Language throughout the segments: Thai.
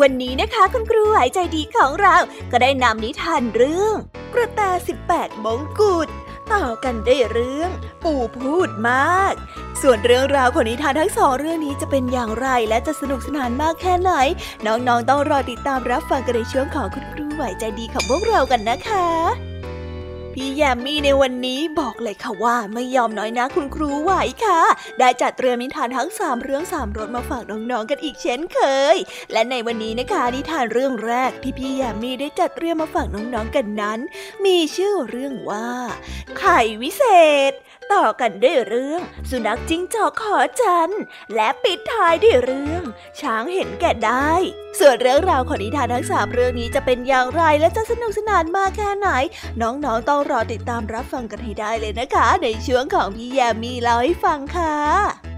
วันนี้นะคะคุณครูหายใจดีของเราก็ได้นำนิทานเรื่อง กระแตสิบแปดมงกุฎต่อกันได้เรื่อง ปู่พูดมาก ส่วนเรื่องราวของนิทานทั้งสองเรื่องนี้จะเป็นอย่างไรและจะสนุกสนานมากแค่ไหน น้องๆต้องรอติดตามรับฟังกันในช่วงของคุณครูหายใจดีของพวกเรากันนะคะ พี่แยมมี่ในวันนี้บอกเลยค่ะว่าไม่ยอมน้อยนะคุณครูไหวค่ะ ได้จัดเตรียมนิทานทั้งสามเรื่องสามรสมาฝากน้องๆกันอีกเช่นเคย และในวันนี้นะคะนิทานเรื่องแรกที่พี่แยมมี่ได้จัดเตรียมมาฝากน้องๆกันนั้น มีชื่อเรื่องว่า ไข่วิเศษ ต่อกันด้วยเรื่อง สุนัขจิ้งจอกขอจัน และปิดท้ายด้วยเรื่อง ช้างเห็นแก่ได้ ส่วนเรื่องราวของนิทานทั้งสามเรื่องนี้จะเป็นอย่างไรและจะสนุกสนานมากแค่ไหน น้องๆต้องรอติดตามรับฟังกันให้ได้เลยนะคะ ในช่วงของพี่แยมมีเล่าให้ฟังค่ะ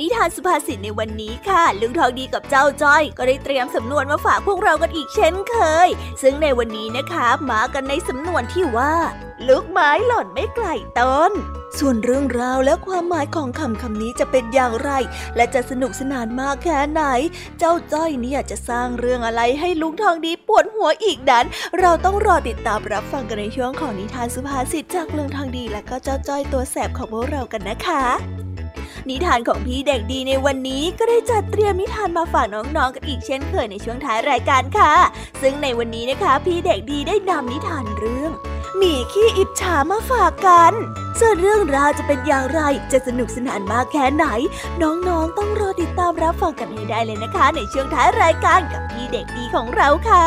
นิทานสุภาษิตในวันนี้ค่ะลุงทองดีกับเจ้าจ้อย ก็ได้เตรียมสำนวนมาฝากพวกเรากันอีกเช่นเคย ซึ่งในวันนี้นะคะมากันในสำนวนที่ว่าลูกไม้หล่นไม่ไกลต้น ส่วนเรื่องราวและความหมายของคำคำนี้จะเป็นอย่างไร และจะสนุกสนานมากแค่ไหน เจ้าจ้อยเนี่ยจะสร้างเรื่องอะไรให้ลุงทองดีปวดหัวอีกนั้น เราต้องรอติดตามรับฟังกันในช่วงของนิทานสุภาษิตจากลุงทองดีและก็เจ้าจ้อยตัวแสบของพวกเรากันนะคะ นิทานของพี่เด็กดีในวันนี้ก็ได้จัดเตรียมนิทานมาฝากน้องๆกันอีกเช่นเคยในช่วงท้ายรายการค่ะ ซึ่งในวันนี้นะคะ พี่เด็กดีได้นำนิทานเรื่องหมีขี้อิจฉามาฝากกัน ส่วนเรื่องราวจะเป็นอย่างไร จะสนุกสนานมากแค่ไหน น้องๆต้องรอติดตามรับฟังกันให้ได้เลยนะคะ ในช่วงท้ายรายการกับพี่เด็กดีของเราค่ะ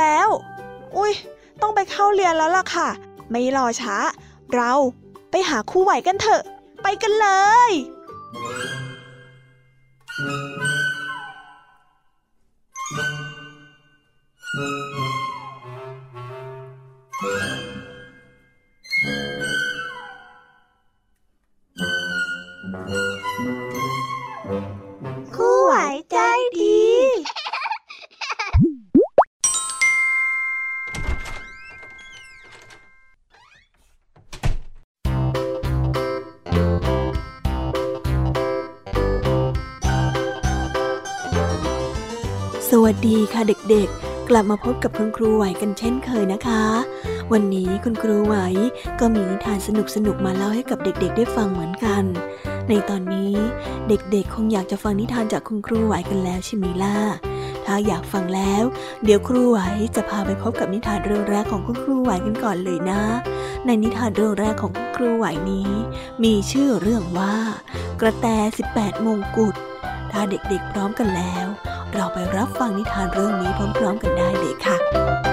แล้ว อุ้ยต้องไปเข้าเรียนแล้วล่ะค่ะ ไม่รอช้า เราไปหาครูไหวกันเถอะ ไปกันเลยครูไหวใจดี วัสดีค่ะเด็กๆ กลับมาพบกับคุณครูไหวกันเช่นเคยนะคะ วันนี้คุณครูไหวก็มีนิทานสนุกๆมาเล่าให้กับเด็กๆ ได้ฟังเหมือนกัน ในตอนนี้เด็กๆ คงอยากจะฟังนิทานจากคุณครูไหวกันแล้วใช่ไหมล่ะ ถ้าอยากฟังแล้ว เดี๋ยวครูไหวจะพาไปพบกับนิทานเรื่องแรกของคุณครูไหวกันก่อนเลยนะ ในนิทานเรื่องแรกของคุณครูไหวนี้ มีชื่อเรื่องว่า กระแต 18 มงกุฎ ถ้าเด็กๆ พร้อมกันแล้ว เราไปรับฟังนิทานเรื่องนี้พร้อม ๆ กันได้เลยค่ะ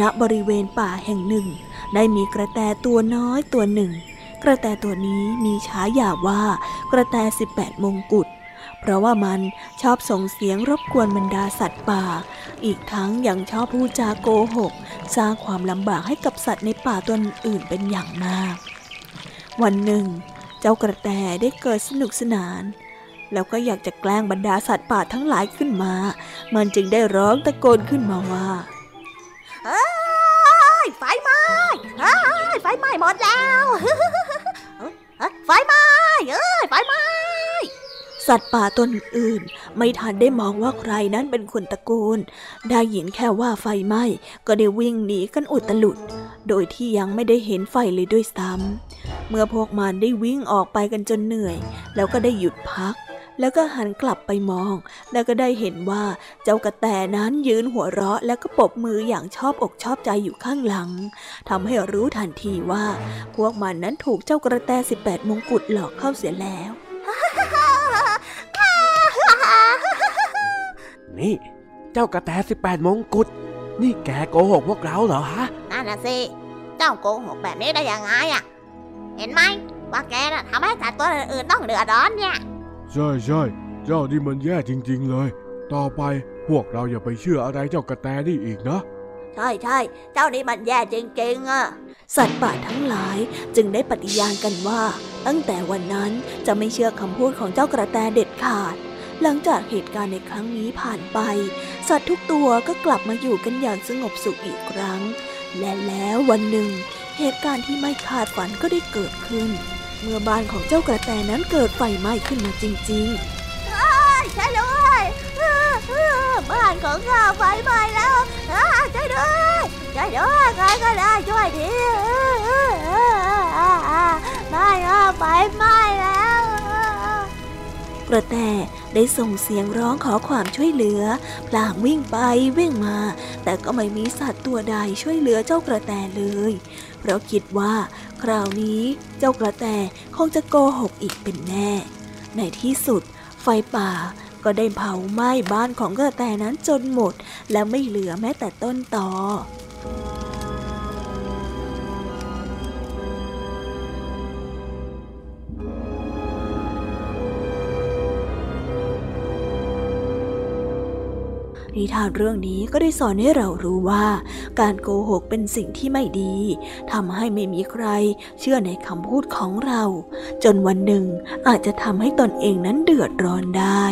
ณบริเวณป่าแห่งหนึ่ง ได้มีกระแตตัวน้อยตัวหนึ่ง กระแตตัวนี้มีฉายาว่ากระแตสิบแปดมงกุฎเพราะว่ามันชอบส่งเสียงรบกวนบรรดาสัตว์ป่า อีกทั้งยังชอบพูดจาโกหก สร้างความลำบากให้กับสัตว์ในป่าตัวอื่นเป็นอย่างมาก วันหนึ่ง เจ้ากระแตได้เกิดสนุกสนาน แล้วก็อยากจะแกล้งบรรดาสัตว์ป่าทั้งหลายขึ้นมา มันจึงได้ร้องตะโกนขึ้นมาว่า ฟไหม้หมดแล้วไฟไหม้เอ้ยไฟไหม้สัตว์ป่าตนอื่นไม่ทันได้มองว่าใครนั้นเป็นคนตะโกน ได้ยินแค่ว่าไฟไหม้ก็ได้วิ่งหนีกันอุตลุด โดยที่ยังไม่ได้เห็นไฟเลยด้วยซ้ำเมื่อพวกมันได้วิ่งออกไปกันจนเหนื่อย แล้วก็ได้หยุดพัก แล้วก็หันกลับไปมอง แล้วก็ได้เห็นว่าเจ้ากระแตนั้นยืนหัวเราะ แล้วก็ปบมืออย่างชอบอกชอบใจอยู่ข้างหลังทำให้รู้ทันทีว่า พวกมันนั้นถูกเจ้ากระแต 18 มงกุฎหลอกเข้าเสียแล้ว นี่ เจ้ากระแตสิบแปดมงกุฎนี่แกโกหกพวกเราเหรอฮะนั่นน่ะสิ เจ้าโกหกแบบนี้ได้ยังไงอะ เห็นไหมว่าแกน่ะทำให้สัตว์ตัวอื่นๆต้องเดือดร้อนเนี่ย ใช่ใช่เจ้านี่มันแย่จริง ๆ เลย ต่อไปพวกเราอย่าไปเชื่ออะไรเจ้ากระแตนี่อีกนะ ใช่ใช่เจ้านี่มันแย่จริง ๆอะสัตว์ป่าทั้งหลายจึงได้ปฏิญาณกันว่า ตั้งแต่วันนั้นจะไม่เชื่อคำพูดของเจ้ากระแตเด็ดขาด หลังจากเหตุการณ์ในครั้งนี้ผ่านไป สัตว์ทุกตัวก็กลับมาอยู่กันอย่างสงบสุขอีกครั้ง และแล้ววันหนึ่ง เหตุการณ์ที่ไม่คาดฝันก็ได้เกิดขึ้น เมื่อบ้านของเจ้ากระแตนั้นเกิดไฟไหม้ขึ้นมาจริงๆใช่ด้วยบ้านของข้าไฟไหม้แล้วช่วยด้วยช่วยด้วยใครก็ได้ช่วยดีบ้านข้าไฟไหม้แล้ว กระแต ได้ส่งเสียงร้องขอความช่วยเหลือ พลางวิ่งไปวิ่งมา แต่ก็ไม่มีสัตว์ตัวใดช่วยเหลือเจ้ากระแตเลย เพราะคิดว่า คราวนี้เจ้ากระแตคงจะโกหกอีกเป็นแน่ ในที่สุด ไฟป่าก็ได้เผาไหม้บ้านของกระแตนั้นจนหมด และไม่เหลือแม้แต่ต้นตอ นิทานเรื่องนี้ก็ได้สอนให้เรารู้ว่า การโกหกเป็นสิ่งที่ไม่ดีทำให้ไม่มีใครเชื่อในคำพูดของเรา จนวันหนึ่งอาจจะทำให้ตนเองนั้นเดือดร้อนได้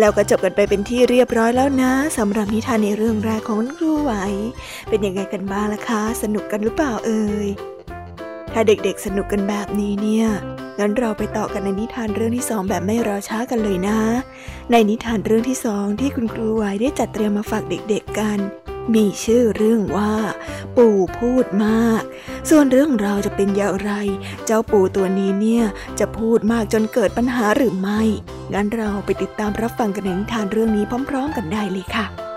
แล้วก็จบกันไปเป็นที่เรียบร้อยแล้วนะสำหรับนิทานในเรื่องแรกของครูไหว เป็นยังไงกันบ้างล่ะคะ สนุกกันหรือเปล่าเอ่ยถ้าเด็กๆสนุกกันแบบนี้เนี่ยงั้นเราไปต่อกันในนิทานเรื่องที่สองแบบไม่รอช้ากันเลยนะ ในนิทานเรื่องที่สองที่คุณครูไหวได้จัดเตรียมมาฝากเด็กๆกันมีชื่อเรื่องว่า ปู่พูดมาก ส่วนเรื่องราวจะเป็นอย่างไร เจ้าปู่ตัวนี้เนี่ยจะพูดมากจนเกิดปัญหาหรือไม่ งั้นเราไปติดตามรับฟังกันในนิทานเรื่องนี้พร้อม ๆ กันได้เลยค่ะ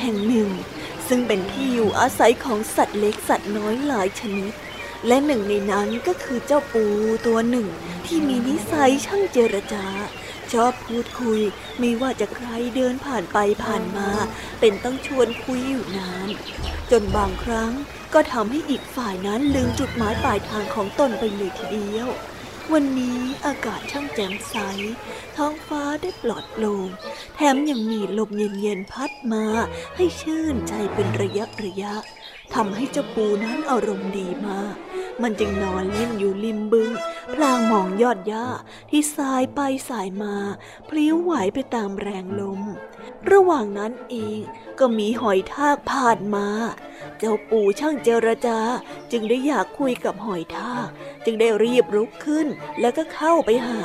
แห่งหนึ่ง ซึ่งเป็นที่อยู่อาศัยของสัตว์เล็กสัตว์น้อยหลายชนิด และหนึ่งในนั้นก็คือเจ้าปูตัวหนึ่ง ที่มีนิสัยช่างเจรจา ชอบพูดคุย ไม่ว่าจะใครเดินผ่านไปผ่านมา เป็นต้องชวนคุยอยู่นานจนบางครั้งก็ทำให้อีกฝ่ายนั้นลืมจุดหมายปลายทางของตนไปเลยทีเดียว วันนี้อากาศช่างแจ่มใส ท้องฟ้าได้ปลอดโปร่งแถมยังมีลมเย็นๆพัดมา ให้ชื่นใจเป็นระยะระยะ ทำให้เจ้าปูนั้นอารมณ์ดีมาก มันจึงนอนเล่นอยู่ริมบึง พลางมองยอดหญ้าที่สายไปสายมา พลิ้วไหวไปตามแรงลม ระหว่างนั้นเองก็มีหอยทากผ่านมา เจ้าปู่ช่างเจรจา จึงได้อยากคุยกับหอยทาก จึงได้รีบลุกขึ้นแล้วก็เข้าไปหา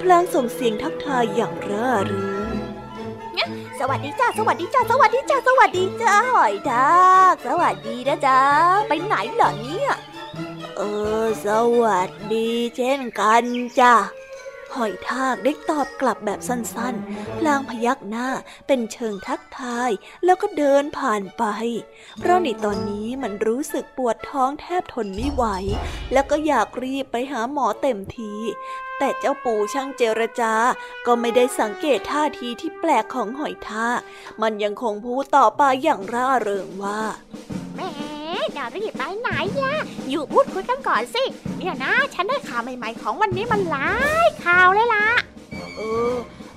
พลางส่งเสียงทักทายอย่างร่าเริง สวัสดีจ้า สวัสดีจ้า สวัสดีจ้า สวัสดีจ้า หอยทากสวัสดีนะจ๊ะ ไปไหนเหรอเนี่ย เออ สวัสดีเช่นกันจ้า หอยทากได้ตอบกลับแบบสั้นๆ พลางพยักหน้าเป็นเชิงทักทาย แล้วก็เดินผ่านไป เพราะในตอนนี้มันรู้สึกปวดท้องแทบทนไม่ไหว แล้วก็อยากรีบไปหาหมอเต็มที แต่เจ้าปู่ช่างเจรจาก็ไม่ได้สังเกตท่าทีที่แปลกของหอยทาก มันยังคงพูดต่อไปอย่างร่าเริงว่าแม อย่ารีบไปไหนยะอยู่พูดคุยกันก่อนสิ เนี่ยนะ ฉันได้ข่าวใหม่ ๆ ของวันนี้มันหลายข่าวเลยล่ะ เออ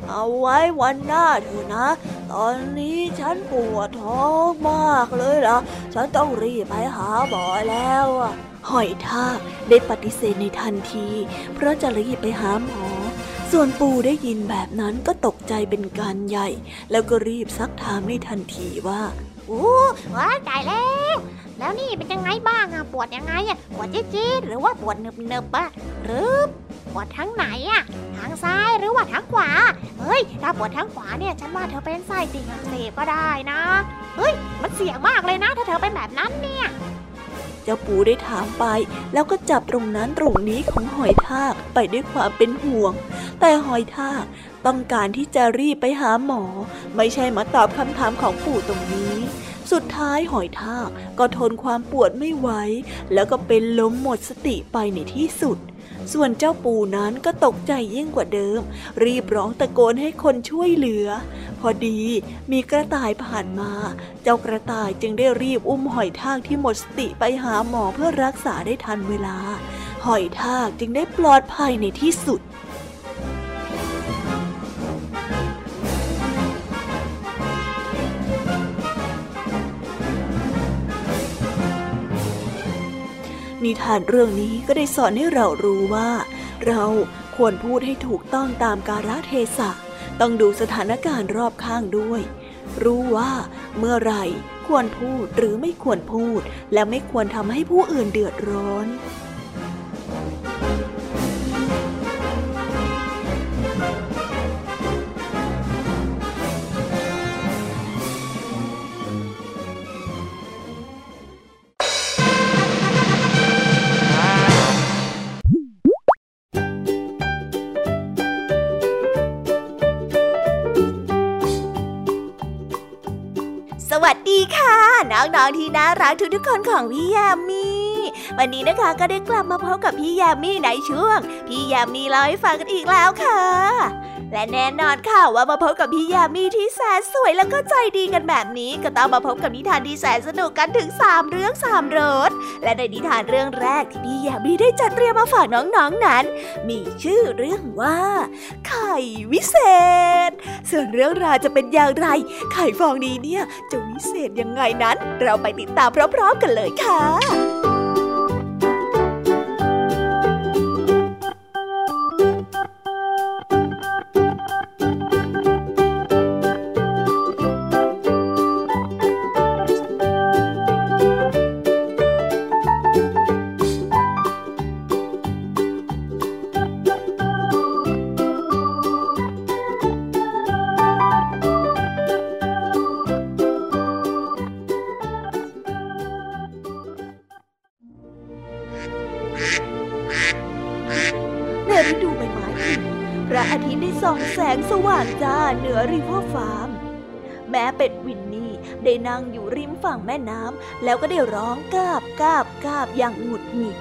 เอาไว้วันหน้าเถอะนะ ตอนนี้ฉันปวดท้องมากเลยล่ะ ฉันต้องรีบไปหาหมอแล้วอะหอยทากได้ปฏิเสธในทันที เพราะจะรีบไปหาหมอ ส่วนปูได้ยินแบบนั้นก็ตกใจเป็นการใหญ่ แล้วก็รีบซักถามในทันทีว่า อ้ว้าตายแล้ว แล้วนี่เป็นยังไงบ้างอะปวดยังไงอะปวดจี๊ดๆหรือว่าปวดเนึบๆอะหรือปวดทั้งไหนอะทางซ้ายหรือว่าทางขวา เฮ้ย ถ้าปวดทางขวาเนี่ยฉันว่าเธอเป็นไส้ติ่งอักเสบก็ได้นะ เฮ้ย มันเสี่ยงมากเลยนะ ถ้าเธอเป็นแบบนั้นเนี่ย เจ้าปูได้ถามไป แล้วก็จับตรงนั้นตรงนี้ของหอยทากไปด้วยความเป็นห่วง แต่หอยทาก ต้องการที่จะรีบไปหาหมอ ไม่ใช่มาตอบคำถามของปู่ตรงนี้ สุดท้ายหอยทากก็ทนความปวดไม่ไหวแล้วก็เป็นล้มหมดสติไปในที่สุด ส่วนเจ้าปูนั้นก็ตกใจยิ่งกว่าเดิม รีบร้องตะโกนให้คนช่วยเหลือ พอดีมีกระต่ายผ่านมา เจ้ากระต่ายจึงได้รีบอุ้มหอยทากที่หมดสติไปหาหมอเพื่อรักษาได้ทันเวลา หอยทากจึงได้ปลอดภัยในที่สุด นิทานเรื่องนี้ก็ได้สอนให้เรารู้ว่า เราควรพูดให้ถูกต้องตามกาลเทศะ ต้องดูสถานการณ์รอบข้างด้วย รู้ว่าเมื่อไหร่ควรพูดหรือไม่ควรพูด และไม่ควรทำให้ผู้อื่นเดือดร้อน น่ารักทุกๆคนของพี่ยามีวันนี้นะคะก็ได้กลับมาพบกับพี่ยามีในช่วง พี่ยามีเล่าให้ฟังกันอีกแล้วค่ะ และแน่นอนค่ะว่ามาพบกับพี่ยามีที่แสนสวยแล้วก็ใจดีกันแบบนี้ ก็ต้องมาพบกับนิทานที่แสนสนุกกันถึง 3 เรื่อง3รสและในนิทานเรื่องแรกที่พี่ยามีได้จัดเตรียมมาฝากน้องๆนนั้น มีชื่อเรื่องว่า ไข่วิเศษ ส่วนเรื่องราวจะเป็นอย่างไร ไข่ฟองนี้เนี่ยจะวิเศษยังไงนั้น เราไปติดตามพร้อมๆกันเลยค่ะ ได้นั่งอยู่ริมฝั่งแม่น้ำแล้วก็ได้ร้องกาบกาบกาบอย่างหงุดหงิด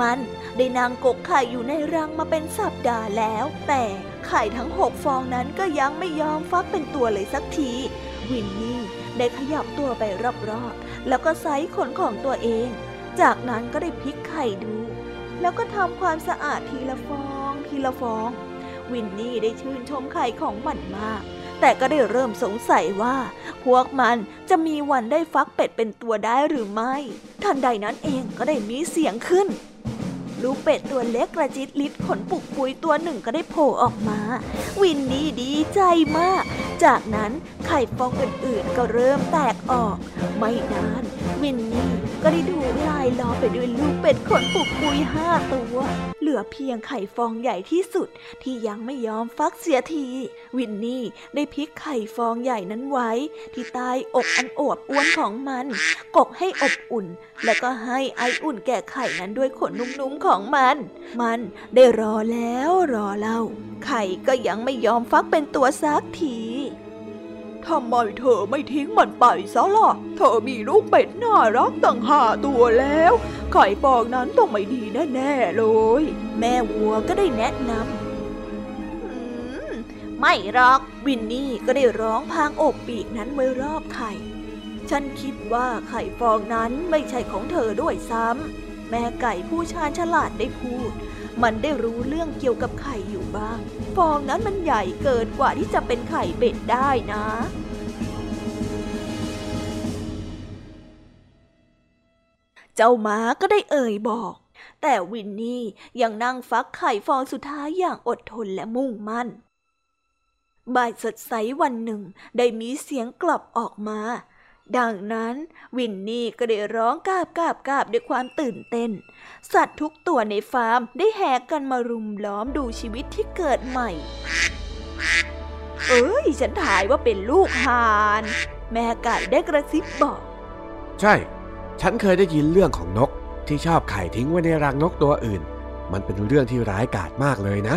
มันได้นางกกไข่อยู่ในรังมาเป็นสัปดาห์แล้ว แต่ไข่ทั้งหกฟองนั้นก็ยังไม่ยอมฟักเป็นตัวเลยสักที วินนี่ได้ขยับตัวไปรอบๆแล้วก็ไซขนของตัวเอง จากนั้นก็ได้พลิกไข่ดู แล้วก็ทำความสะอาดทีละฟอง ทีละฟอง วินนี่ได้ชื่นชมไข่ของมันมาก แต่ก็ได้เริ่มสงสัยว่า พวกมันจะมีวันได้ฟักเป็ดเป็นตัวได้หรือไม่ ทันใดนั้นเองก็ได้มีเสียงขึ้น ลูกเป็ดตัวเล็กกระจิตลิดขนปุกปุยตัวหนึ่งก็ได้โผล่ออกมา วินนี่ดีใจมาก จากนั้นไข่ฟองอื่นๆก็เริ่มแตกออก ไม่นานวินนี่ก็ได้ถูกลายล้อไปด้วยลูกเป็ดขนปุกปุยห้าตัว เหลือเพียงไข่ฟองใหญ่ที่สุดที่ยังไม่ยอมฟักเสียที วินนี่ได้พลิกไข่ฟองใหญ่นั้นไว้ ที่ใต้อกอันอบอ้วนของมัน กกให้อบอุ่น แล้วก็ให้ไออุ่นแก่ไข่นั้นด้วยขนนุ่มๆของมัน มันได้รอแล้วรอเล่า ไข่ก็ยังไม่ยอมฟักเป็นตัวสักทีทำไมเธอไม่ทิ้งมันไปซะล่ะ เธอมีลูกเป็ดน่ารักตั้งห้าตัวแล้ว ไข่ฟองนั้นต้องไม่ดีแน่ๆเลย แม่วัวก็ได้แนะนำไม่หรอกวินนี่ก็ได้ร้องพางอบปีกนั้นไว้รอบไข่ ฉันคิดว่าไข่ฟองนั้นไม่ใช่ของเธอด้วยซ้ำ แม่ไก่ผู้ชาญฉลาดได้พูด มันได้รู้เรื่องเกี่ยวกับไข่อยู่บ้าง ฟองนั้นมันใหญ่เกินกว่าที่จะเป็นไข่เป็ดได้นะเจ้าม้าก็ได้เอ่ยบอก แต่วินนี่ยังนั่งฟักไข่ฟองสุดท้ายอย่างอดทนและมุ่งมั่น บ่ายสดใสวันหนึ่ง ได้มีเสียงกลับออกมา ดังนั้นวินนี่ก็ได้ร้องกาบกาบกาบด้วยความตื่นเต้น สัตว์ทุกตัวในฟาร์มได้แห่กันมารุมล้อมดูชีวิตที่เกิดใหม่ เอ้ย ฉันถ่ายว่าเป็นลูกห่าน แม่ไก่ได้กระซิบบอก ใช่ ฉันเคยได้ยินเรื่องของนกที่ชอบไข่ทิ้งไว้ในรังนกตัวอื่น มันเป็นเรื่องที่ร้ายกาจมากเลยนะ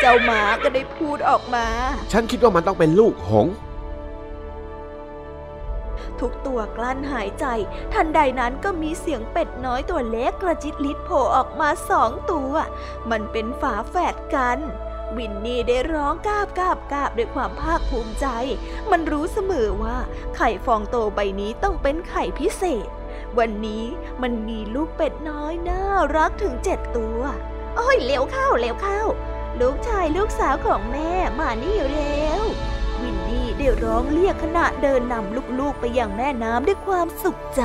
เจ้าหมาก็ได้พูดออกมา ฉันคิดว่ามันต้องเป็นลูกหงส์ ทุกตัวกลั้นหายใจ ทันใดนั้นก็มีเสียงเป็ดน้อยตัวเล็กกระจิตลิดโผล่ออกมาสองตัว มันเป็นฝาแฝดกันวินนี่ได้ร้องกาบกาบกาบด้วยความภาคภูมิใจ มันรู้เสมอว่าไข่ฟองโตใบนี้ต้องเป็นไข่พิเศษ วันนี้มันมีลูกเป็ดน้อยน่ารักถึงเจ็ดตัว โอ้ยเร็วเข้าเร็วเข้า ลูกชายลูกสาวของแม่มานี่เร็ว วินนี่ได้ร้องเรียกขณะเดินนำลูกๆไปยังแม่น้ำด้วยความสุขใจ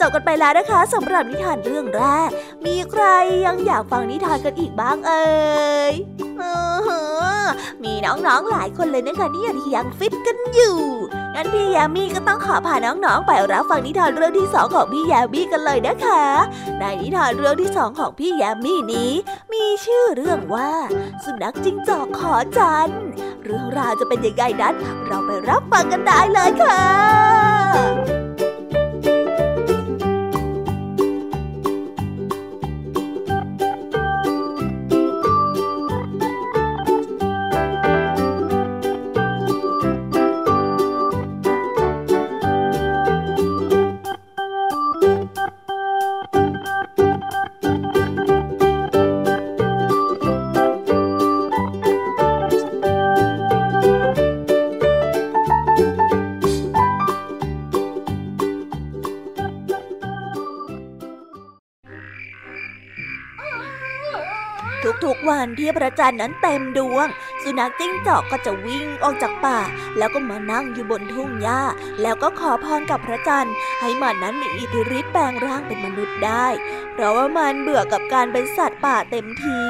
จบกันไปแล้วนะคะสำหรับนิทานเรื่องแรก มีใครยังอยากฟังนิทานกันอีกบ้างเอ่ยมีน้องๆหลายคนเลยนะคะนี่ยที่ยังฟิตกันอยู่งั้นพี่ยามีก็ต้องขอพาน้องๆไปรับฟังนิทานเรื่องที่สองของพี่ยามีกันเลยนะคะ ในนิทานเรื่องที่สองของพี่ยามีนี้ มีชื่อเรื่องว่า สุนัขจิ้งจอกขอจันเรื่องราวจะเป็นยังไงนั้น เราไปรับฟังกันได้เลยค่ะ วันที่พระจันทร์นั้นเต็มดวง สุนัขจิ้งจอกก็จะวิ่งออกจากป่า แล้วก็มานั่งอยู่บนทุ่งหญ้า แล้วก็ขอพรกับพระจันทร์ ให้มันนั้นมีอิทธิฤทธิ์แปลงร่างเป็นมนุษย์ได้ เพราะว่ามันเบื่อกับการเป็นสัตว์ป่าเต็มที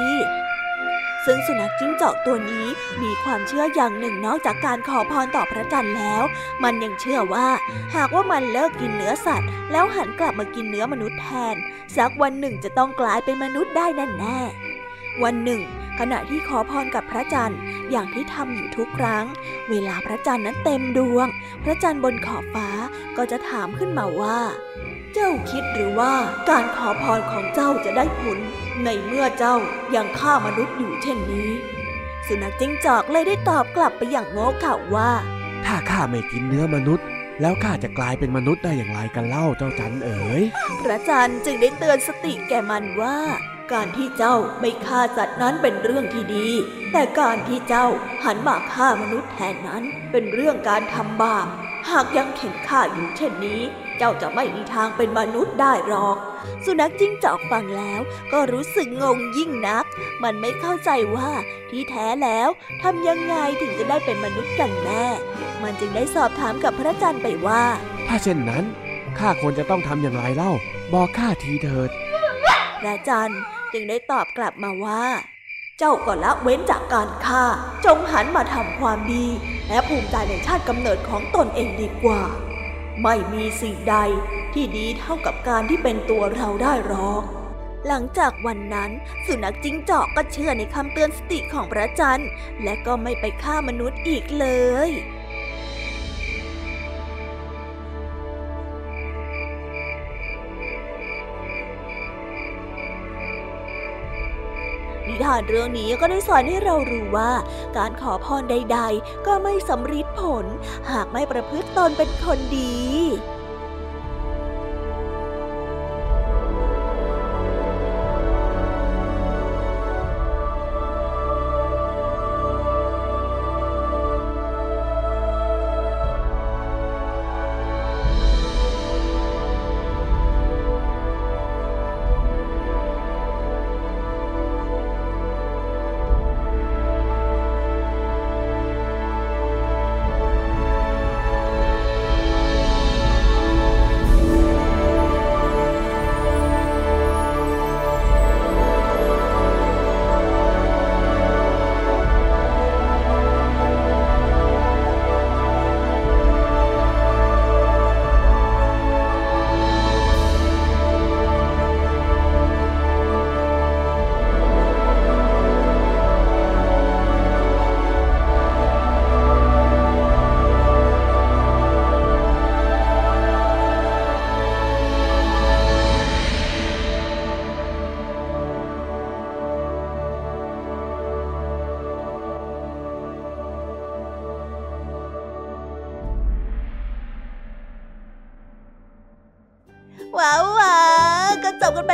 ซึ่งสุนัขจิ้งจอกตัวนี้มีความเชื่ออย่างหนึ่งนอกจากการขอพรต่อพระจันทร์แล้ว มันยังเชื่อว่า หากว่ามันเลิกกินเนื้อสัตว์ แล้วหันกลับมากินเนื้อมนุษย์แทน สักวันหนึ่งจะต้องกลายเป็นมนุษย์ได้แน่แน่ วันหนึ่ง ขณะที่ขอพรกับพระจันทร์อย่างที่ทำอยู่ทุกครั้ง เวลาพระจันทร์นั้นเต็มดวง พระจันทร์บนขอบฟ้าก็จะถามขึ้นมาว่า เจ้าคิดหรือว่าการขอพรของเจ้าจะได้ผล ในเมื่อเจ้ายังฆ่ามนุษย์อยู่เช่นนี้ สุนัขจิ้งจอกเลยได้ตอบกลับไปอย่างโง่เขลาว่าถ้าข้าไม่กินเนื้อมนุษย์แล้วข้าจะกลายเป็นมนุษย์ได้อย่างไรกันเล่าเจ้าจันเอ๋ย พระจันทร์จึงได้เตือนสติแก่มันว่า การที่เจ้าไม่ฆ่าสัตว์นั้นเป็นเรื่องที่ดี แต่การที่เจ้าหันมาฆ่ามนุษย์แทนนั้นเป็นเรื่องการทำบาป หากยังเข็นฆ่าอยู่เช่นนี้ เจ้าจะไม่มีทางเป็นมนุษย์ได้หรอก สุนัขจิ้งจอกฟังแล้วก็รู้สึกงงยิ่งนัก มันไม่เข้าใจว่าที่แท้แล้วทำยังไงถึงจะได้เป็นมนุษย์กันแน่ มันจึงได้สอบถามกับพระจันทร์ไปว่า ถ้าเช่นนั้นข้าควรจะต้องทำอย่างไรเล่า บอกข้าทีเถิดพระจันทร์ จึงได้ตอบกลับมาว่า เจ้าก็ละเว้นจากการฆ่า จงหันมาทำความดี และภูมิใจในชาติกำเนิดของตนเองดีกว่า ไม่มีสิ่งใดที่ดีเท่ากับการที่เป็นตัวเราได้หรอกหลังจากวันนั้นสุนัขจิ้งจอกก็เชื่อในคำเตือนสติของพระจันทร์ และก็ไม่ไปฆ่ามนุษย์อีกเลย ทานเรื่องนี้ก็ได้สอนให้เรารู้ว่า การขอพรใด ๆ ก็ไม่สำเร็จผล หากไม่ประพฤติตนเป็นคนดี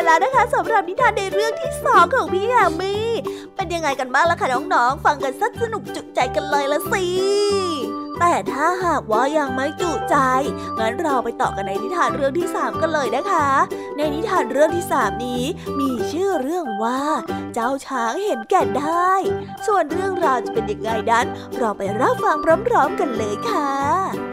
แล้วนะคะสำหรับนิทานในเรื่องที่สองของพี่แฮมมี่ เป็นยังไงกันบ้างล่ะคะน้องๆ ฟังกันสักสนุกจุใจกันเลยละสิแต่ถ้าหากว่ายังไม่จุใจ งั้นเราไปต่อกันในนิทานเรื่องที่สามกันเลยนะคะ ในนิทานเรื่องที่สามนี้ มีชื่อเรื่องว่า เจ้าช้างเห็นแก่ได้ ส่วนเรื่องราวจะเป็นยังไงนั้น เราไปรับฟังพร้อมๆกันเลยค่ะ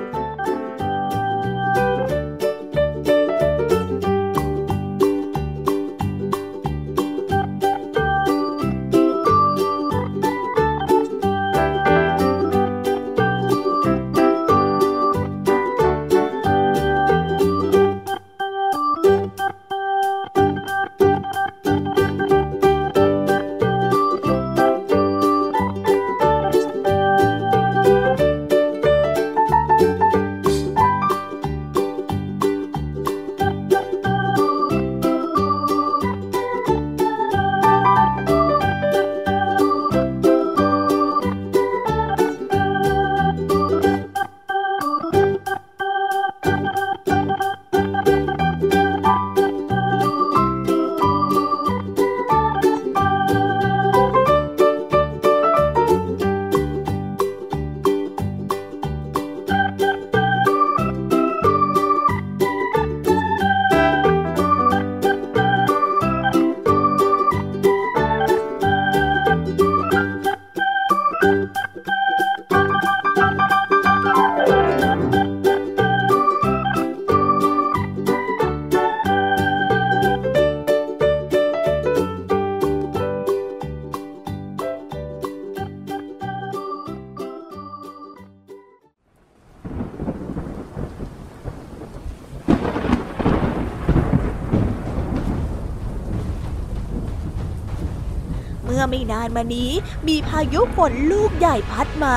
านมานี้ มีพายุฝนลูกใหญ่พัดมา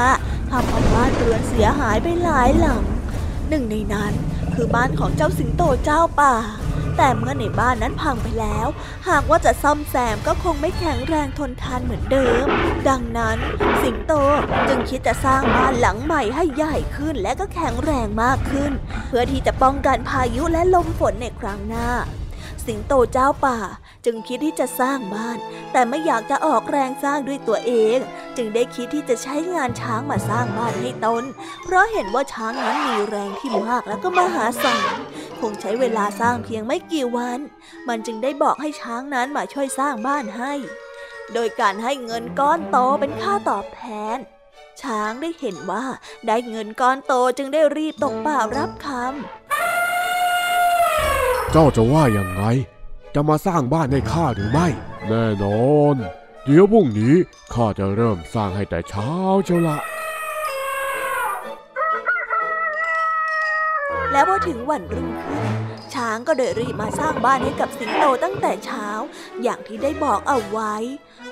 ทำเอาบ้านเรือนเสียหายไปหลายหลัง หนึ่งในนั้นคือบ้านของเจ้าสิงโตเจ้าป่า แต่เมื่อในบ้านนั้นพังไปแล้ว หากว่าจะซ่อมแซมก็คงไม่แข็งแรงทนทานเหมือนเดิม ดังนั้นสิงโตจึงคิดจะสร้างบ้านหลังใหม่ให้ใหญ่ขึ้นและก็แข็งแรงมากขึ้น เพื่อที่จะป้องกันพายุและลมฝนในครั้งหน้า สิงโตเจ้าป่า จึงคิดที่จะสร้างบ้าน แต่ไม่อยากจะออกแรงสร้างด้วยตัวเอง จึงได้คิดที่จะใช้งานช้างมาสร้างบ้านให้ตน เพราะเห็นว่าช้างนั้นมีแรงที่มากและก็มหาศาลคงใช้เวลาสร้างเพียงไม่กี่วัน มันจึงได้บอกให้ช้างนั้นมาช่วยสร้างบ้านให้ โดยการให้เงินก้อนโตเป็นค่าตอบแทนช้างได้เห็นว่าได้เงินก้อนโตจึงได้รีบตกป่ารับคำ เจ้าจะว่าอย่างไง จะมาสร้างบ้านให้ข้าหรือไม่ แน่นอน เดี๋ยวพรุ่งนี้ข้าจะเริ่มสร้างให้แต่เช้าเชียวละแล้วพอถึงวันรุ่งขึ้นช้างก็เดินรีบมาสร้างบ้านให้กับสิงโตตั้งแต่เช้า อย่างที่ได้บอกเอาไว้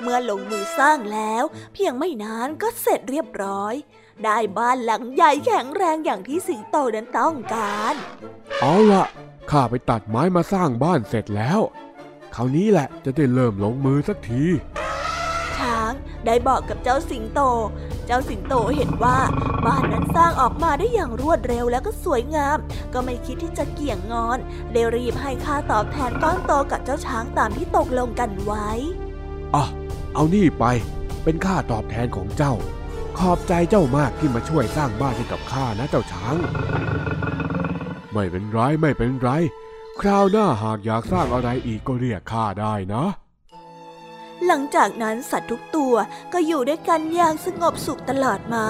เมื่อลงมือสร้างแล้ว เพียงไม่นานก็เสร็จเรียบร้อย ได้บ้านหลังใหญ่แข็งแรงอย่างที่สิงโตนั้นต้องการ เอาละ ข้าไปตัดไม้มาสร้างบ้านเสร็จแล้ว คราวนี้แหละจะได้เริ่มลงมือสักที ช้างได้บอกกับเจ้าสิงโต เจ้าสิงโตเห็นว่าบ้านนั้นสร้างออกมาได้อย่างรวดเร็วแล้วก็สวยงาม ก็ไม่คิดที่จะเกี่ยงงอนได้รีบให้ค่าตอบแทนก้อนโตกับเจ้าช้างตามที่ตกลงกันไว้อะเอานี่ไป เป็นค่าตอบแทนของเจ้า ขอบใจเจ้ามากที่มาช่วยสร้างบ้านให้กับข้านะเจ้าช้าง ไม่เป็นไรไม่เป็นไร คราวหน้าหากอยากสร้างอะไรอีกก็เรียกข้าได้นะ หลังจากนั้นสัตว์ทุกตัวก็อยู่ด้วยกันอย่างสงบสุขตลอดมา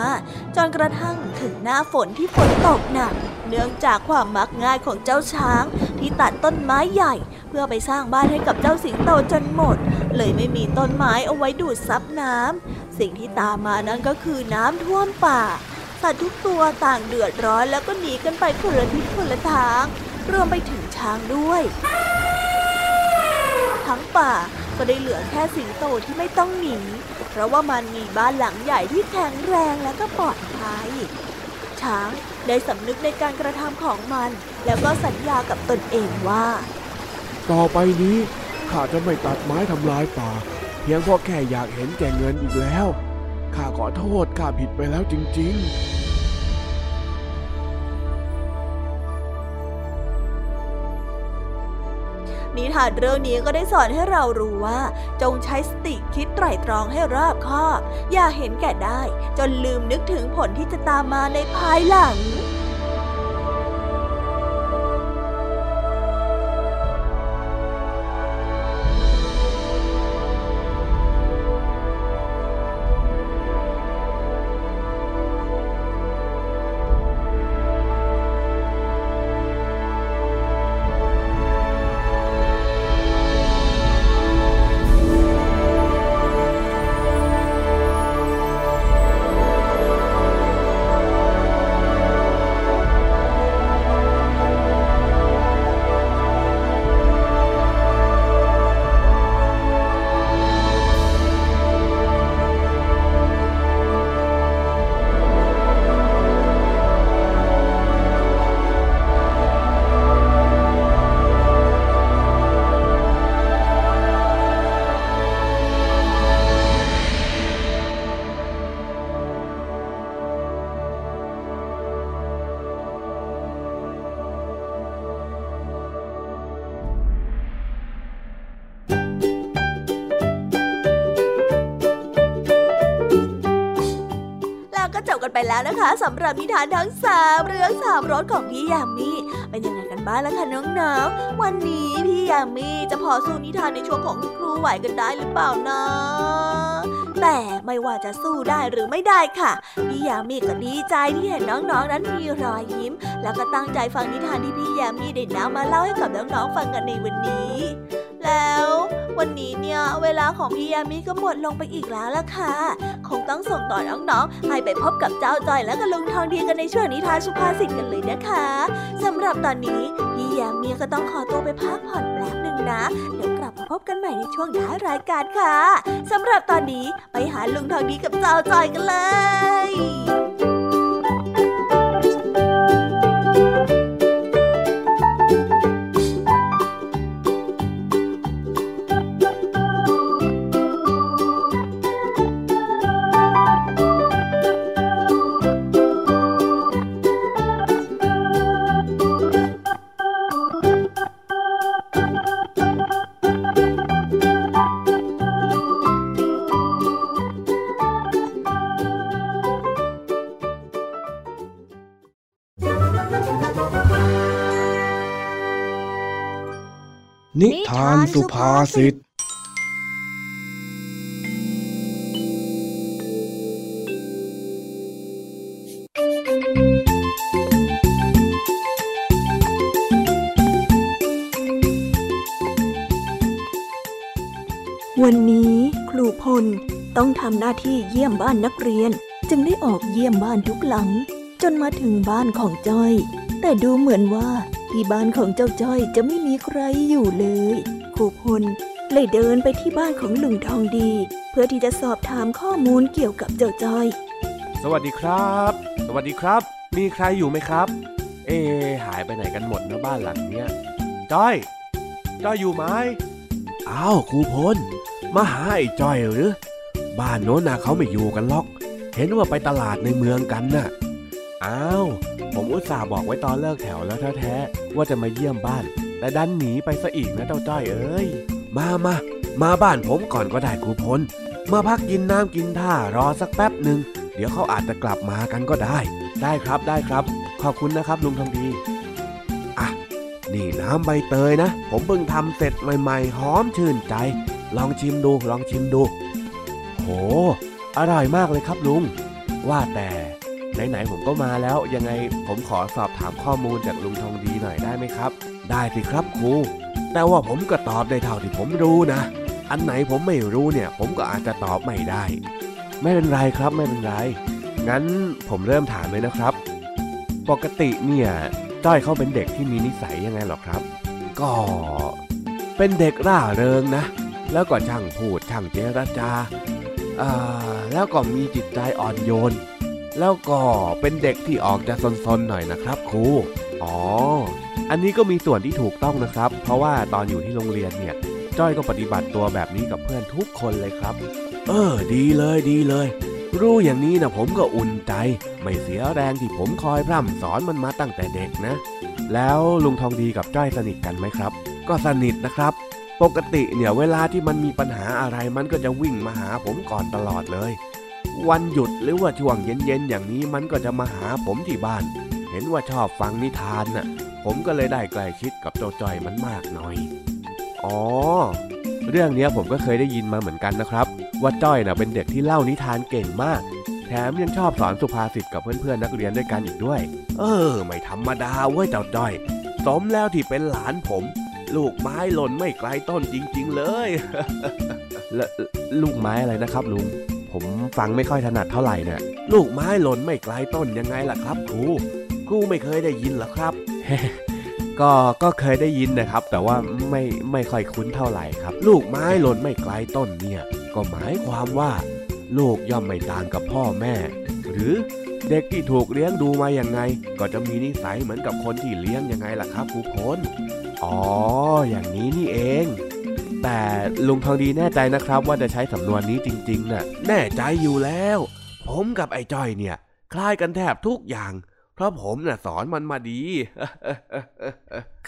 จนกระทั่งถึงหน้าฝนที่ฝนตกหนัก เนื่องจากความมักง่ายของเจ้าช้าง ที่ตัดต้นไม้ใหญ่ เพื่อไปสร้างบ้านให้กับเจ้าสิงโตจนหมด เลยไม่มีต้นไม้เอาไว้ดูดซับน้ำสิ่งที่ตามมานั้นก็คือน้ำท่วมป่า สัตว์ทุกตัวต่างเดือดร้อนแล้วก็หนีกันไปคนละทิศคนละทาง รวมไปถึงช้างด้วย ทั้งป่าก็ได้เหลือแค่สิงโตที่ไม่ต้องหนี เพราะว่ามันมีบ้านหลังใหญ่ที่แข็งแรงและก็ปลอดภัย ช้างได้สำนึกในการกระทำของมัน แล้วก็สัญญากับตนเองว่า ต่อไปนี้ข้าจะไม่ตัดไม้ทำลายป่า เพียงเพราะแค่อยากเห็นแก่เงินอีกแล้วข้าขอโทษข้าผิดไปแล้วจริง ๆ นิทานเรื่องนี้ก็ได้สอนให้เรารู้ว่า จงใช้สติคิดไตร่ตรองให้รอบคอบ อย่าเห็นแก่ได้ จนลืมนึกถึงผลที่จะตามมาในภายหลัง นะคะสำหรับนิทานทั้งสามเรื่องสามรสของพี่ยามีเป็นยังไงกันบ้างล่ะคะน้องๆวันนี้พี่ยามีจะพอสู้นิทานในช่วงของคุณครูไหวกันได้หรือเปล่านะแต่ไม่ว่าจะสู้ได้หรือไม่ได้ค่ะพี่ยามีก็ดีใจที่เห็นน้องๆนั้นมีรอยยิ้ม แล้วก็ตั้งใจฟังนิทานที่พี่ยามีได้นำมาเล่าให้กับน้องๆฟังกันในวันนี้ แล้ว วันนี้เนี่ยเวลาของพี่ยามีก็หมดลงไปอีกแล้วล่ะค่ะ คงต้องส่งต่อน้องๆให้ไปพบกับเจ้าจอยและก็ลุงทองดีกันในช่วงนิทานสุภาษิตกันเลยนะคะสำหรับตอนนี้พี่ยามีก็ต้องขอตัวไปพักผ่อนแป๊บหนึ่งนะเดี๋ยวกลับมาพบกันใหม่ในช่วงท้ายรายการค่ะสำหรับตอนนี้ไปหาลุงทองดีกับสาจอยกันเลย สุภาษิตวันนี้ครูพลต้องทำหน้าที่เยี่ยมบ้านนักเรียน จึงได้ออกเยี่ยมบ้านทุกหลัง จนมาถึงบ้านของจ้อย แต่ดูเหมือนว่าที่บ้านของเจ้าจ้อยจะไม่มีใครอยู่เลย ครูพลเลยเดินไปที่บ้านของลุงทองดี เพื่อที่จะสอบถามข้อมูลเกี่ยวกับเจ้าจ้อย สวัสดีครับ สวัสดีครับ มีใครอยู่ไหมครับ เอ หายไปไหนกันหมดนะบ้านหลังเนี้ยจ้อยจ้อยอยู่ไหมอ้าวครูพลมาหาไอ้จ้อยหรือ บ้านโน้นนะเขาไม่อยู่กันล็อก เห็นว่าไปตลาดในเมืองกันน่ะอ้าวผมอุตส่าห์บอกไว้ตอนเลิกแถวแล้วแท้ๆว่าจะมาเยี่ยมบ้าน แต่ดันหนีไปซะอีกนะเจ้าจ้อยเอ้ย มามามาบ้านผมก่อนก็ได้ครูพลมาพักกินน้ำกินท่ารอสักแป๊บหนึ่งเดี๋ยวเขาอาจจะกลับมากันก็ได้ ได้ครับได้ครับ ขอบคุณนะครับลุงทองดีอะนี่น้ำใบเตยนะ ผมเพิ่งทำเสร็จใหม่ๆหอมชื่นใจ ลองชิมดูลองชิมดู โห อร่อยมากเลยครับลุง ว่าแต่ไหนๆผมก็มาแล้วยังไงผมขอสอบถามข้อมูลจากลุงทองดีหน่อยได้ไหมครับ ได้สิครับครู แต่ว่าผมก็ตอบได้เท่าที่ผมรู้นะ อันไหนผมไม่รู้เนี่ย ผมก็อาจจะตอบไม่ได้ ไม่เป็นไรครับไม่เป็นไร งั้นผมเริ่มถามเลยนะครับ ปกติเนี่ยจ้อยเขาเป็นเด็กที่มีนิสัยยังไงหรอครับ ก็เป็นเด็กร่าเริงนะ แล้วก็ช่างพูดช่างเจรจาอ่าแล้วก็มีจิตใจอ่อนโยน แล้วก็เป็นเด็กที่ออกจะซนๆหน่อยนะครับครู อ๋อ อันนี้ก็มีส่วนที่ถูกต้องนะครับ เพราะว่าตอนอยู่ที่โรงเรียนเนี่ยจ้อยก็ปฏิบัติตัวแบบนี้กับเพื่อนทุกคนเลยครับ เออ ดีเลยดีเลย รู้อย่างนี้นะผมก็อุ่นใจ ไม่เสียแรงที่ผมคอยพร่ำสอนมันมาตั้งแต่เด็กนะ แล้วลุงทองดีกับจ้อยสนิทกันไหมครับ ก็สนิทนะครับ ปกติเนี่ยเวลาที่มันมีปัญหาอะไรมันก็จะวิ่งมาหาผมก่อนตลอดเลย วันหยุดหรือว่าช่วงเย็นๆอย่างนี้มันก็จะมาหาผมที่บ้าน เห็นว่าชอบฟังนิทานน่ะ ผมก็เลยได้ใกล้ชิดกับเจ้าจ้อยมันมากหน่อย อ๋อ เรื่องนี้ผมก็เคยได้ยินมาเหมือนกันนะครับ ว่าจ้อยน่ะเป็นเด็กที่เล่านิทานเก่งมาก แถมยังชอบสอนสุภาษิตกับเพื่อนๆนักเรียนด้วยกันอีกด้วย เออ ไม่ธรรมดาเว้ยเจ้าจ้อย สมแล้วที่เป็นหลานผม ลูกไม้หล่นไม่ไกลต้นจริง ๆ เลยแล้วลูกไม้อะไรนะครับลุงผมฟังไม่ค่อยถนัดเท่าไหร่เนี่ยลูกไม้หล่นไม่ไกลต้นยังไงล่ะครับ ครู ครูไม่เคยได้ยินหรอครับ ก็ก็เคยได้ยินนะครับ แต่ว่าไม่ไม่ค่อยคุ้นเท่าไหร่ครับ ลูกไม้หล่นไม่ไกลต้นเนี่ย ก็หมายความว่า ลูกย่อมไม่ต่างกับพ่อแม่ หรือเด็กที่ถูกเลี้ยงดูมาอย่างไง ก็จะมีนิสัยเหมือนกับคนที่เลี้ยงยังไงล่ะครับครูพลอ๋อ อย่างนี้นี่เอง แต่ลุงทองดีแน่ใจนะครับ ว่าจะใช้สำนวนนี้จริงๆน่ะ แน่ใจอยู่แล้ว ผมกับไอ้จ้อยเนี่ย คล้ายกันแทบทุกอย่าง เพราะผมน่ะสอนมันมาดี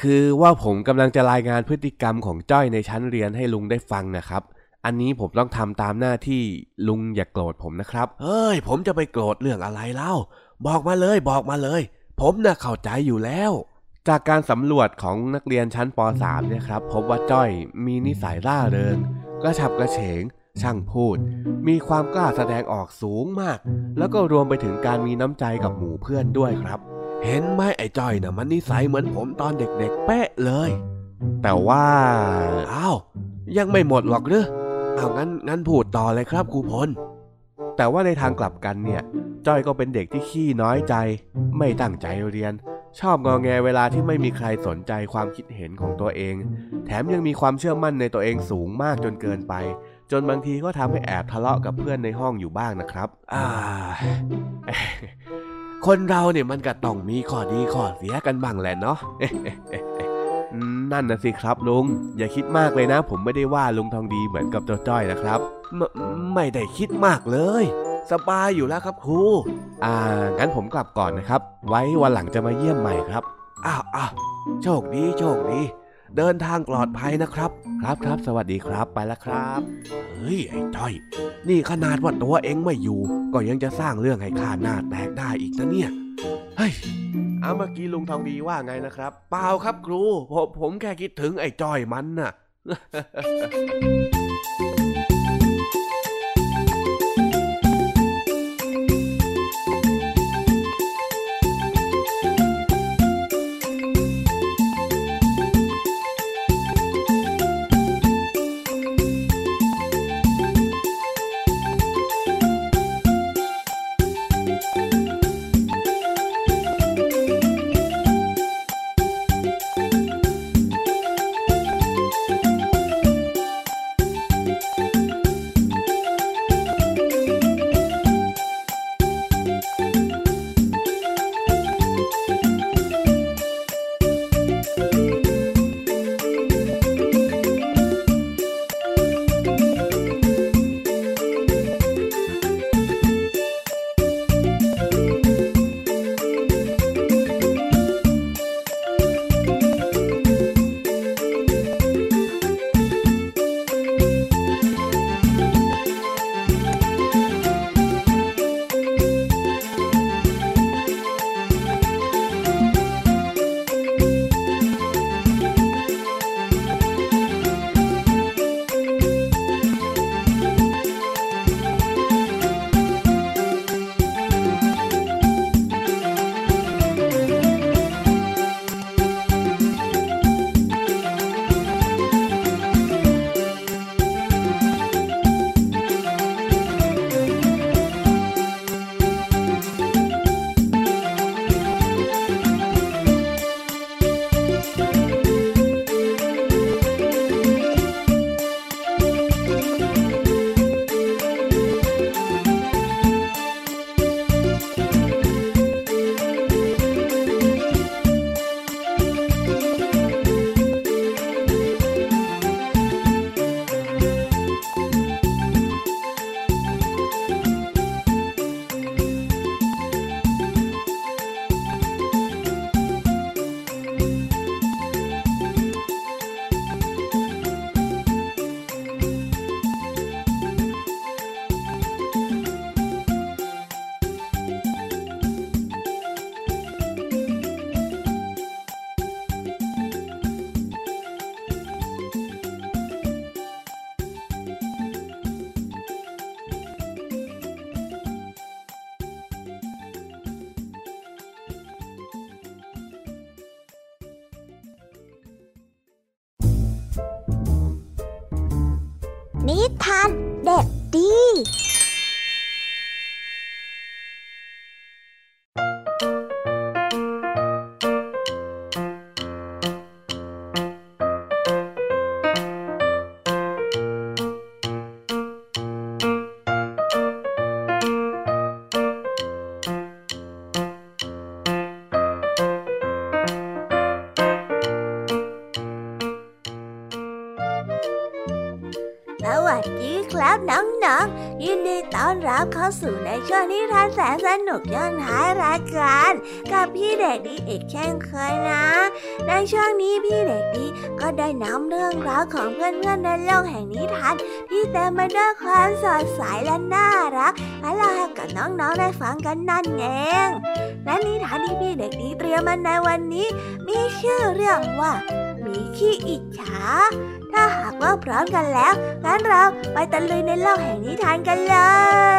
คือว่าผมกำลังจะรายงานพฤติกรรมของจ้อยในชั้นเรียนให้ลุงได้ฟังนะครับ อันนี้ผมต้องทำตามหน้าที่ลุงอย่ากโกรธผมนะครับ เฮ้ย ผมจะไปโกรธเรื่องอะไรเล่า บอกมาเลยบอกมาเลย ผมน่ะเข้าใจอยู่แล้ว จากการสำรวจของนักเรียนชั้นป .3 เนี่ยครับ พบว่าจ้อยมีนิสัยร่าเริงกระฉับกระเฉง ช่างพูด มีความกล้าแสดงออกสูงมาก แล้วก็รวมไปถึงการมีน้ำใจกับหมู่เพื่อนด้วยครับ เห็นไหมไอ้จ้อยนะมันนิสัยเหมือนผมตอนเด็กๆเป๊ะเลย แต่ว่าอ้าวยังไม่หมดหรอกหรือเอางั้นงั้นพูดต่อเลยครับครูพลแต่ว่าในทางกลับกันเนี่ย จ้อยก็เป็นเด็กที่ขี้น้อยใจ ไม่ตั้งใจเรียน ชอบงอแงเวลาที่ไม่มีใครสนใจความคิดเห็นของตัวเอง แถมยังมีความเชื่อมั่นในตัวเองสูงมากจนเกินไป จนบางทีก็ทำให้แอบทะเลาะกับเพื่อนในห้องอยู่บ้างนะครับ อ่า คนเราเนี่ยมันก็ต้องมีข้อดีข้อเสียกันบ้างแหละเนาะนั่นนะสิครับลุง อย่าคิดมากเลยนะ ผมไม่ได้ว่าลุงทองดีเหมือนกับเจ้าจ้อยนะครับไมไม่ได้คิดมากเลย สบายอยู่แล้วครับครูอ่างั้นผมกลับก่อนนะครับ ไว้วันหลังจะมาเยี่ยมใหม่ครับอ้าวอ้าวโชคดีโชคดี เดินทางปลอดภัยนะครับ ครับครับสวัสดีครับไปแล้วครับ เฮ้ยไอ้จ้อย นี่ขนาดว่าตัวเองไม่อยู่ ก็ยังจะสร้างเรื่องให้ข้าหน้าแตกได้อีกนะเนี่ยเฮ้ยเอาเมื่อกี้ลุงทองดีว่าไงนะครับ เปล่าครับครูผมผมแค่คิดถึงไอ้จ้อยมันน่ะ นิทานเด็กดี ช่วงนิทานแสนสนุกย้อนท้ายรายการกับพี่เด็กดีอีกเช่นเคยนะ ในช่วงนี้พี่เด็กดีก็ได้นำเรื่องราวของเพื่อนๆในโลกแห่งนิทาน ที่เต็มไปด้วยความสดใสและน่ารักมาเล่าให้กับน้องๆได้ฟังกันนั่นเองและนิทานที่พี่เด็กดีเตรียมมาในวันนี้ มีชื่อเรื่องว่าหมีขี้อิจฉาถ้าหากว่าพร้อมกันแล้วงั้นเราไปตะลุยในโลกแห่งนิทานกันเล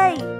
ย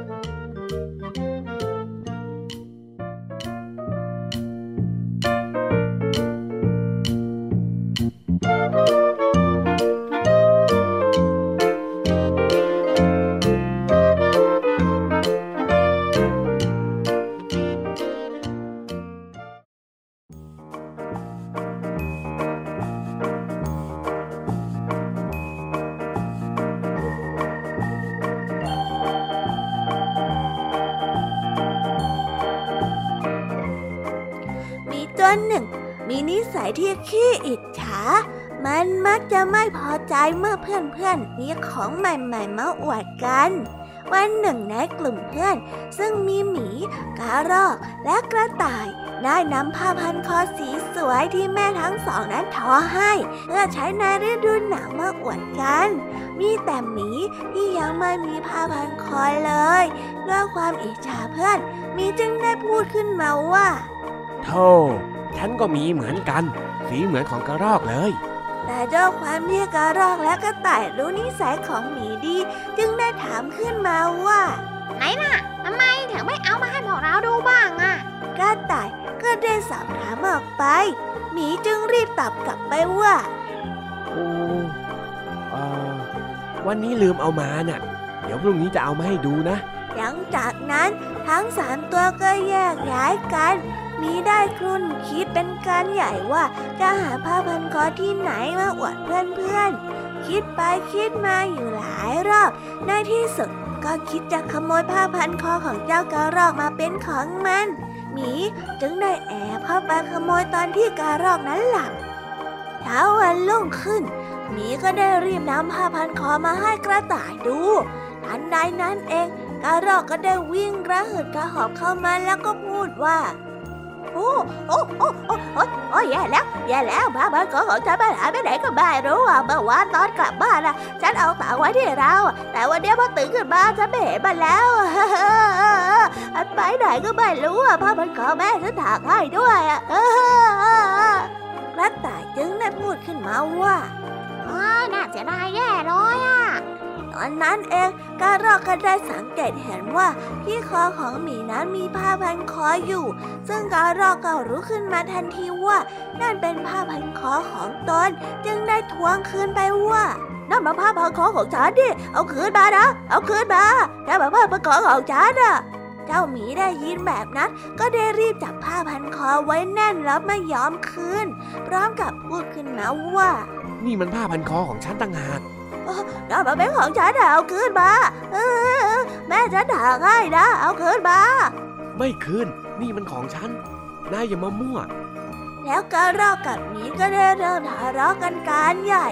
พื่อนๆมีของใหม่ๆมาอวดกัน วันหนึ่งในกลุ่มเพื่อน ซึ่งมีหมีกระรอกและกระต่ายได้นำผ้าพันคอสีสวยที่แม่ทั้งสองนั้นทอให้ เพื่อใช้ในฤดูหนาวมาอวดกัน มีแต่หมีที่ยังไม่มีผ้าพันคอเลยด้วยความอิจฉาเพื่อนหมีจึงได้พูดขึ้นมาว่าโธ่ฉันก็มีเหมือนกัน สีเหมือนของกระรอกเลย แต่ด้วยความที่กระรอกและกระต่ายรู้นิสัยของหมีดี จึงได้ถามขึ้นมาว่า ไหนน่ะทำไมถึงไม่เอามาให้พวกเราดูบ้างอะกระต่ายก็ได้สอบถามออกไป หมีจึงรีบตอบกลับไปว่าโอ้เอ่อวันนี้ลืมเอามาน่ะ เดี๋ยวพรุ่งนี้จะเอามาให้ดูนะ หลังจากนั้นทั้งสามตัวก็แยกย้ายกัน มีได้ครุ่นคิดเป็นการใหญ่ว่าจะหาผ้าพันคอที่ไหนมาอวดเพื่อนๆ คิดไปคิดมาอยู่หลายรอบ ในที่สุดก็คิดจะขโมยผ้าพันคอของเจ้ากระรอกมาเป็นของมัน หมีจึงได้แอบเข้าไปขโมยตอนที่กระรอกนั้นหลับ เช้าวันรุ่งขึ้น หมีก็ได้รีบนำผ้าพันคอมาให้กระต่ายดูทันใดนั้นเองกระรอกก็ได้วิ่งกระหืดกระหอบเข้ามาแล้วก็พูดว่า โอ้โอ้โอ้โอ้โอ้โอ้แย่แล้วแย่แล้วผ้าพันคอของฉันไปหายไปไหนก็ไม่รู้อะเมื่อวานตอนกลับบ้านอะ ฉันเอาตากไว้ที่เราวแต่วันเนี้ยพอตื่นขึ้นมาฉันไม่เห็นมันแล้วอันไปไหนก็ไม่รู้อะผ้าพันคอแม่ฉันถากให้ด้วยอะกระต่ายจึงได้พูดขึ้นมาว่าโอ้ยน่าเสียดายแย่เลยอะต อนนั้นเองกระรอกก็ได้สังเกตเห็นว่าที่คอของหมีนั้นมีผ้าพันคออยู่ ซึ่งกระรอกก็รู้ขึ้นมาทันทีว่านั่นเป็นผ้าพันคอของตนจึงได้ทวงคืนไปว่านั่นมาผ้าพันคอของฉันดิเอาคืนมานะ เอาคืนมานั่นมาผ้าพันคอของฉันอะเจ้าหมีได้ยินแบบนั้น ก็ได้รีบจับผ้าพันคอไว้แน่นแล้วไม่ยอมคืนพร้อมกับพูดขึ้นมาว่า นี่มันผ้าพันคอของฉันต่างหาก นั่นมันเป็นของฉันนะเอาคืนมาเออแม่ฉันถากให้นะ เอาคืนมา ไม่คืน นี่มันของฉัน นายอย่ามามั่วแล้วกระรอกกับหมีก็ได้เริ่มทะเลาะกันการใหญ่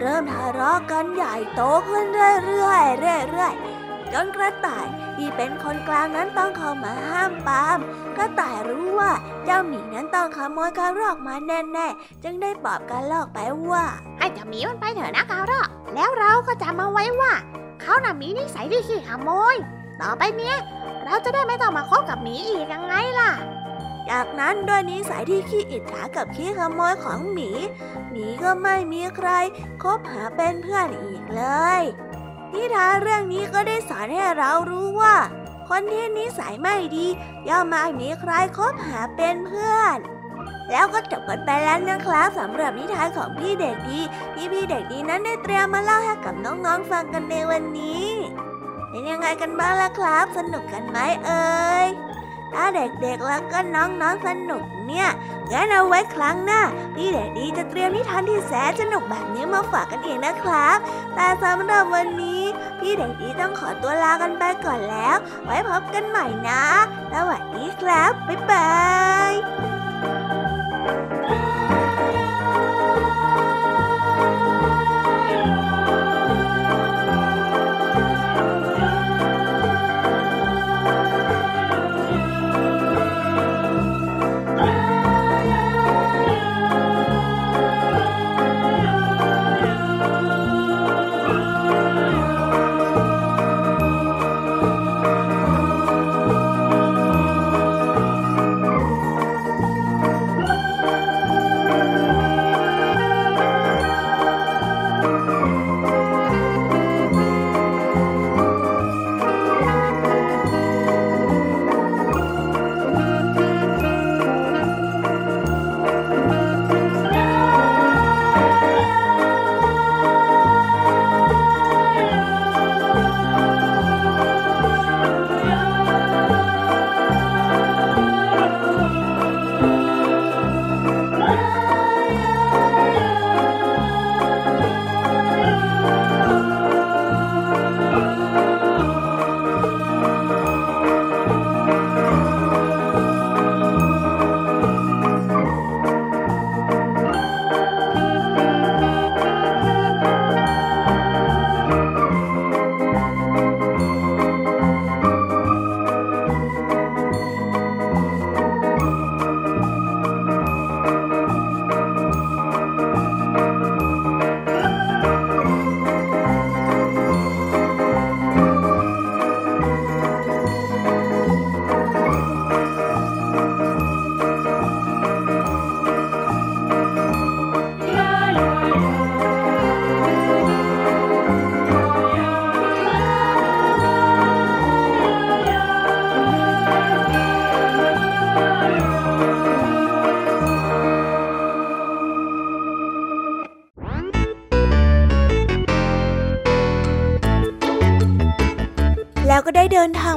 เริ่มทะเลาะกันใหญ่โตขึ้นเรื่อยๆเรื่อยๆ จนกระต่ายที่เป็นคนกลางนั้นต้องเข้ามาห้ามปรามกระต่ายรู้ว่าเจ้าหมีนั้นต้องขโมยกระรอกมาแน่ๆ จึงได้ปลอบกระรอกไปว่าให้เจ้าหมีมันไปเถอะนะกาวรอก แล้วเราก็จำมาไว้ว่า เขาน่ะมีนิสัยที่ขี้ขโมย ต่อไปเนี้ย เราจะได้ไม่ต้องมาคบกับหมีอีกยังไงล่ะจากนั้นด้วยนิสัยที่ขี้อิจฉากับขี้ขโมยของหมี หมีก็ไม่มีใครคบหาเป็นเพื่อนอีกเลย นิทานเรื่องนี้ก็ได้สอนให้เรารู้ว่า คนที่นิสัยไม่ดี ย่อมไม่มีใครคบหาเป็นเพื่อน แล้วก็จบกันไปแล้วนะครับสำหรับนิทานของพี่เด็กดีที่พี่เด็กดีนั้นได้เตรียมมาเล่าให้กับน้องๆฟังกันในวันนี้เป็นยังไงกันบ้างล่ะครับ สนุกกันไหมเอ่ย ถ้าเด็กๆแล้วก็น้องๆสนุกเนี่ยงั้นเอาไว้ครั้งหน้าพี่เด็กดีจะเตรียมนิทานที่แสนสนุกแบบนี้มาฝากกันเองนะครับ แต่สำหรับวันนี้พี่เด็กดีต้องขอตัวลากันไปก่อนแล้ว ไว้พบกันใหม่นะสวัสดีครับบ๊ายบาย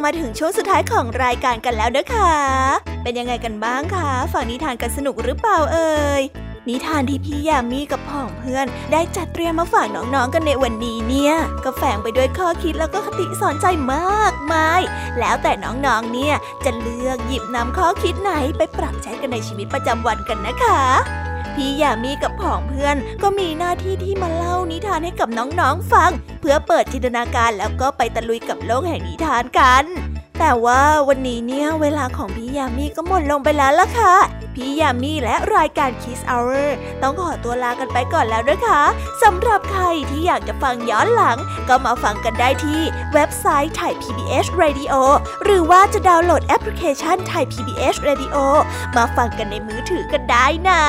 มาถึงช่วงสุดท้ายของรายการกันแล้วนะคะ เป็นยังไงกันบ้างคะฟังนิทานกันสนุกหรือเปล่าเอ่ยนิทานที่พี่ยามีกับพ่องเพื่อน ได้จัดเตรียมมาฝากน้องๆกันในวันนี้เนี่ยก็แฝงไปด้วยข้อคิดแล้วก็คติสอนใจมากมาย แล้วแต่น้องๆเนี่ยจะเลือกหยิบนำข้อคิดไหนไปปรับใช้กันในชีวิตประจำวันกันนะคะ พี่ยามีกับผองเพื่อน ก็มีหน้าที่ที่มาเล่านิทานให้กับน้องๆฟัง เพื่อเปิดจินตนาการแล้วก็ไปตะลุยกับโลกแห่งนิทานกันแต่ว่าวันนี้เนี่ยเวลาของพี่ยามีก็หมดลงไปแล้วล่ะค่ะ พี่ยามีและรายการ Kiss Hour ต้องขอตัวลากันไปก่อนแล้วนะคะสำหรับใครที่อยากจะฟังย้อนหลัง ก็มาฟังกันได้ที่เว็บไซต์ไทย PBS Radio หรือว่าจะดาวน์โหลดแอปพลิเคชันไทย PBS Radio มาฟังกันในมือถือกันได้นะ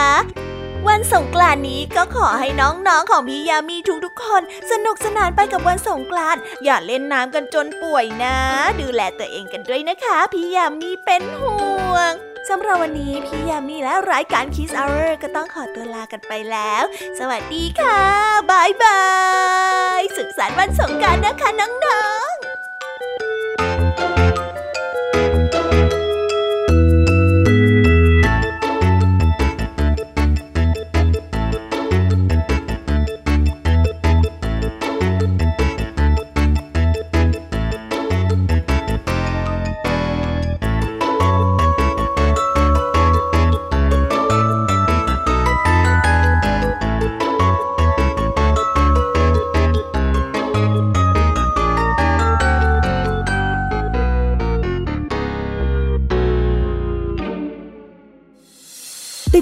วันสงกรานนี้ก็ขอให้น้องๆของพี่ยามีทุกๆคน สนุกสนานไปกับวันสงกรานอย่าเล่นน้ำกันจนป่วยนะ ดูแลตัวเองกันด้วยนะคะ พี่ยามีเป็นห่วงสำหรับวันนี้พี่ยามีและรายการ Kiss Hour ก็ต้องขอตัวลากันไปแล้ว สวัสดีค่ะบายบาย สุขสันต์วันสงกรานต์นะคะน้องๆ